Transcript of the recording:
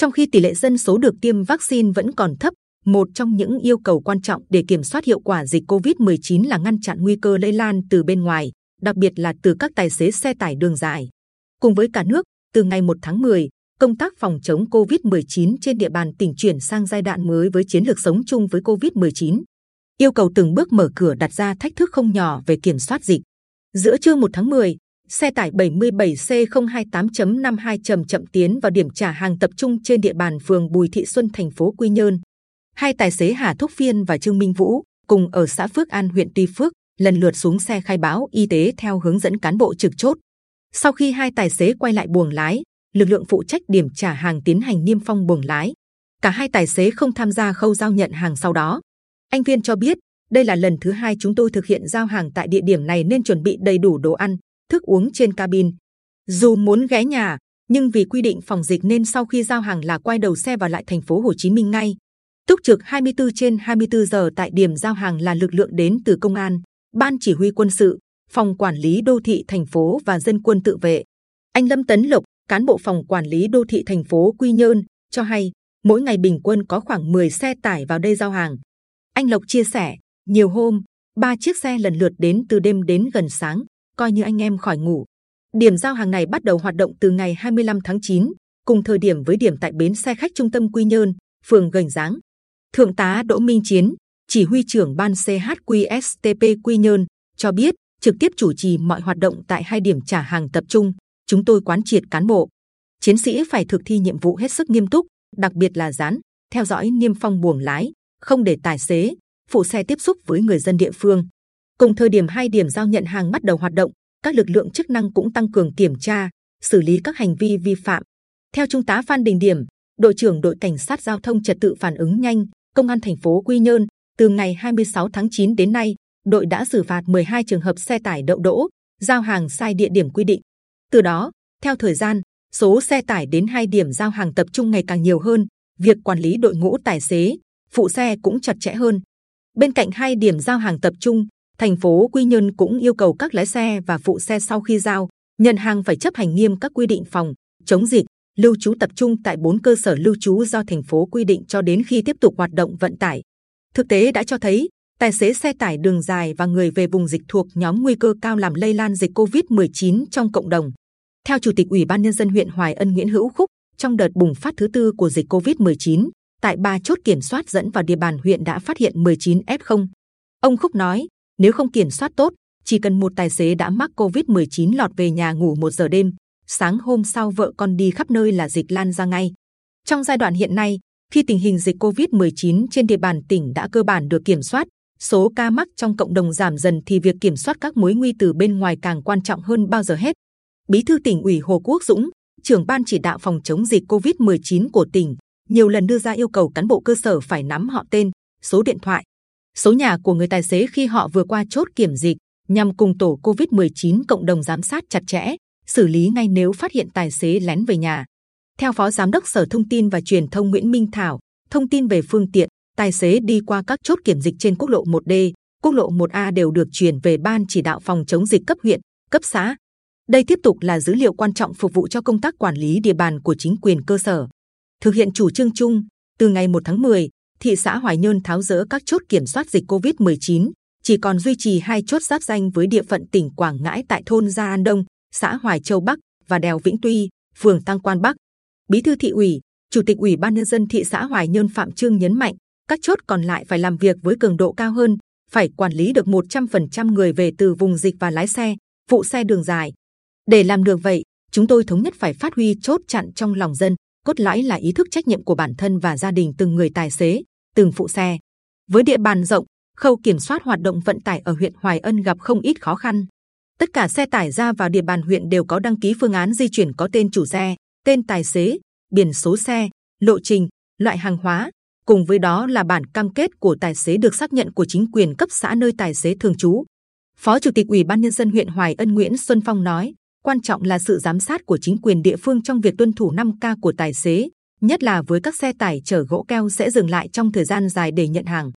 Trong khi tỷ lệ dân số được tiêm vaccine vẫn còn thấp, một trong những yêu cầu quan trọng để kiểm soát hiệu quả dịch COVID-19 là ngăn chặn nguy cơ lây lan từ bên ngoài, đặc biệt là từ các tài xế xe tải đường dài. Cùng với cả nước, từ ngày 1 tháng 10, công tác phòng chống COVID-19 trên địa bàn tỉnh chuyển sang giai đoạn mới với chiến lược sống chung với COVID-19. Yêu cầu từng bước mở cửa đặt ra thách thức không nhỏ về kiểm soát dịch. Giữa trưa 1 tháng 10, xe tải 77C028.52 chậm chậm tiến vào điểm trả hàng tập trung trên địa bàn phường Bùi Thị Xuân, thành phố Quy Nhơn. Hai tài xế Hà Thúc Phiên và Trương Minh Vũ cùng ở xã Phước An, huyện Tuy Phước, lần lượt xuống xe khai báo y tế theo hướng dẫn cán bộ trực chốt. Sau khi hai tài xế quay lại buồng lái, lực lượng phụ trách điểm trả hàng tiến hành niêm phong buồng lái. Cả hai tài xế không tham gia khâu giao nhận hàng sau đó. Anh Viên cho biết, đây là lần thứ hai chúng tôi thực hiện giao hàng tại địa điểm này nên chuẩn bị đầy đủ đồ ăn, thức uống trên cabin. Dù muốn ghé nhà, nhưng vì quy định phòng dịch nên sau khi giao hàng là quay đầu xe vào lại thành phố Hồ Chí Minh ngay. Túc trực 24 trên 24 giờ tại điểm giao hàng là lực lượng đến từ công an, ban chỉ huy quân sự, phòng quản lý đô thị thành phố và dân quân tự vệ. Anh Lâm Tấn Lộc, cán bộ phòng quản lý đô thị thành phố Quy Nhơn, cho hay mỗi ngày bình quân có khoảng 10 xe tải vào đây giao hàng. Anh Lộc chia sẻ, nhiều hôm ba chiếc xe lần lượt đến từ đêm đến gần sáng, coi như anh em khỏi ngủ. Điểm giao hàng này bắt đầu hoạt động từ ngày 25 tháng 9, cùng thời điểm với điểm tại bến xe khách trung tâm Quy Nhơn, phường Gành Giáng. Thượng tá Đỗ Minh Chiến, chỉ huy trưởng ban CHQSTP Quy Nhơn, cho biết trực tiếp chủ trì mọi hoạt động tại hai điểm trả hàng tập trung. Chúng tôi quán triệt cán bộ, chiến sĩ phải thực thi nhiệm vụ hết sức nghiêm túc, đặc biệt là dán, theo dõi niêm phong buồng lái, không để tài xế, phụ xe tiếp xúc với người dân địa phương. Cùng thời điểm hai điểm giao nhận hàng bắt đầu hoạt động, các lực lượng chức năng cũng tăng cường kiểm tra, xử lý các hành vi vi phạm. Theo trung tá Phan Đình Điểm, đội trưởng đội cảnh sát giao thông trật tự phản ứng nhanh, công an thành phố Quy Nhơn, từ ngày 26 tháng 9 đến nay, đội đã xử phạt 12 trường hợp xe tải đậu đỗ, giao hàng sai địa điểm quy định. Từ đó, theo thời gian, số xe tải đến hai điểm giao hàng tập trung ngày càng nhiều hơn, việc quản lý đội ngũ tài xế, phụ xe cũng chặt chẽ hơn. Bên cạnh hai điểm giao hàng tập trung, thành phố Quy Nhơn cũng yêu cầu các lái xe và phụ xe sau khi giao nhận hàng phải chấp hành nghiêm các quy định phòng chống dịch, lưu trú tập trung tại bốn cơ sở lưu trú do thành phố quy định cho đến khi tiếp tục hoạt động vận tải. Thực tế đã cho thấy tài xế xe tải đường dài và người về vùng dịch thuộc nhóm nguy cơ cao làm lây lan dịch COVID-19 trong cộng đồng. Theo Chủ tịch Ủy ban Nhân dân huyện Hoài Ân Nguyễn Hữu Khúc, trong đợt bùng phát thứ tư của dịch COVID-19, tại ba chốt kiểm soát dẫn vào địa bàn huyện đã phát hiện 19 F0. Ông Khúc nói, nếu không kiểm soát tốt, chỉ cần một tài xế đã mắc COVID-19 lọt về nhà ngủ một giờ đêm, sáng hôm sau vợ con đi khắp nơi là dịch lan ra ngay. Trong giai đoạn hiện nay, khi tình hình dịch COVID-19 trên địa bàn tỉnh đã cơ bản được kiểm soát, số ca mắc trong cộng đồng giảm dần thì việc kiểm soát các mối nguy từ bên ngoài càng quan trọng hơn bao giờ hết. Bí thư tỉnh ủy Hồ Quốc Dũng, trưởng ban chỉ đạo phòng chống dịch COVID-19 của tỉnh, nhiều lần đưa ra yêu cầu cán bộ cơ sở phải nắm họ tên, số điện thoại, số nhà của người tài xế khi họ vừa qua chốt kiểm dịch, nhằm cùng tổ COVID-19 cộng đồng giám sát chặt chẽ, xử lý ngay nếu phát hiện tài xế lén về nhà. Theo Phó Giám đốc Sở Thông tin và Truyền thông Nguyễn Minh Thảo, thông tin về phương tiện, tài xế đi qua các chốt kiểm dịch trên quốc lộ 1D, quốc lộ 1A đều được chuyển về ban chỉ đạo phòng chống dịch cấp huyện, cấp xã. Đây tiếp tục là dữ liệu quan trọng phục vụ cho công tác quản lý địa bàn của chính quyền cơ sở. Thực hiện chủ trương chung, từ ngày 1 tháng 10, thị xã Hoài Nhơn tháo dỡ các chốt kiểm soát dịch COVID-19, chỉ còn duy trì hai chốt giáp danh với địa phận tỉnh Quảng Ngãi tại thôn Gia An Đông, xã Hoài Châu Bắc và đèo Vĩnh Tuy, phường Tăng Quan Bắc. Bí thư thị ủy, chủ tịch ủy ban nhân dân thị xã Hoài Nhơn Phạm Trương nhấn mạnh, các chốt còn lại phải làm việc với cường độ cao hơn, phải quản lý được 100% người về từ vùng dịch và lái xe, phụ xe đường dài. Để làm được vậy, chúng tôi thống nhất phải phát huy chốt chặn trong lòng dân, cốt lõi là ý thức trách nhiệm của bản thân và gia đình từng người tài xế, từng phụ xe. Với địa bàn rộng, khâu kiểm soát hoạt động vận tải ở huyện Hoài Ân gặp không ít khó khăn. Tất cả xe tải ra vào địa bàn huyện đều có đăng ký phương án di chuyển có tên chủ xe, tên tài xế, biển số xe, lộ trình, loại hàng hóa. Cùng với đó là bản cam kết của tài xế được xác nhận của chính quyền cấp xã nơi tài xế thường trú. Phó Chủ tịch Ủy ban Nhân dân huyện Hoài Ân Nguyễn Xuân Phong nói, quan trọng là sự giám sát của chính quyền địa phương trong việc tuân thủ 5K của tài xế, nhất là với các xe tải chở gỗ keo sẽ dừng lại trong thời gian dài để nhận hàng.